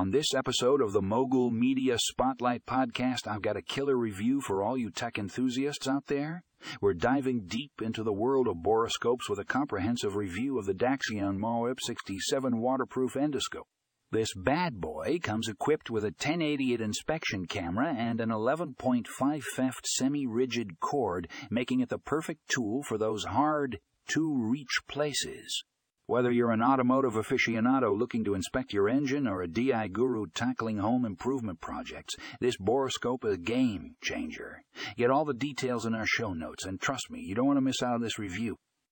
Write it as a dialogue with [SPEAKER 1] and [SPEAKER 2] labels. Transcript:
[SPEAKER 1] On this episode of the Mogul Media Spotlight Podcast, I've got a killer review for all you tech enthusiasts out there. We're diving deep into the world of borescopes with a comprehensive review of the Daxiongmao IP67 waterproof endoscope. This bad boy comes equipped with a 1080 inspection camera and an 11.5 feft semi-rigid cord, making it the perfect tool for those hard to reach places. Whether you're an automotive aficionado looking to inspect your engine or a DI guru tackling home improvement projects, this borescope is a game changer. Get all the details in our show notes, and trust me, you don't want to miss out on this review.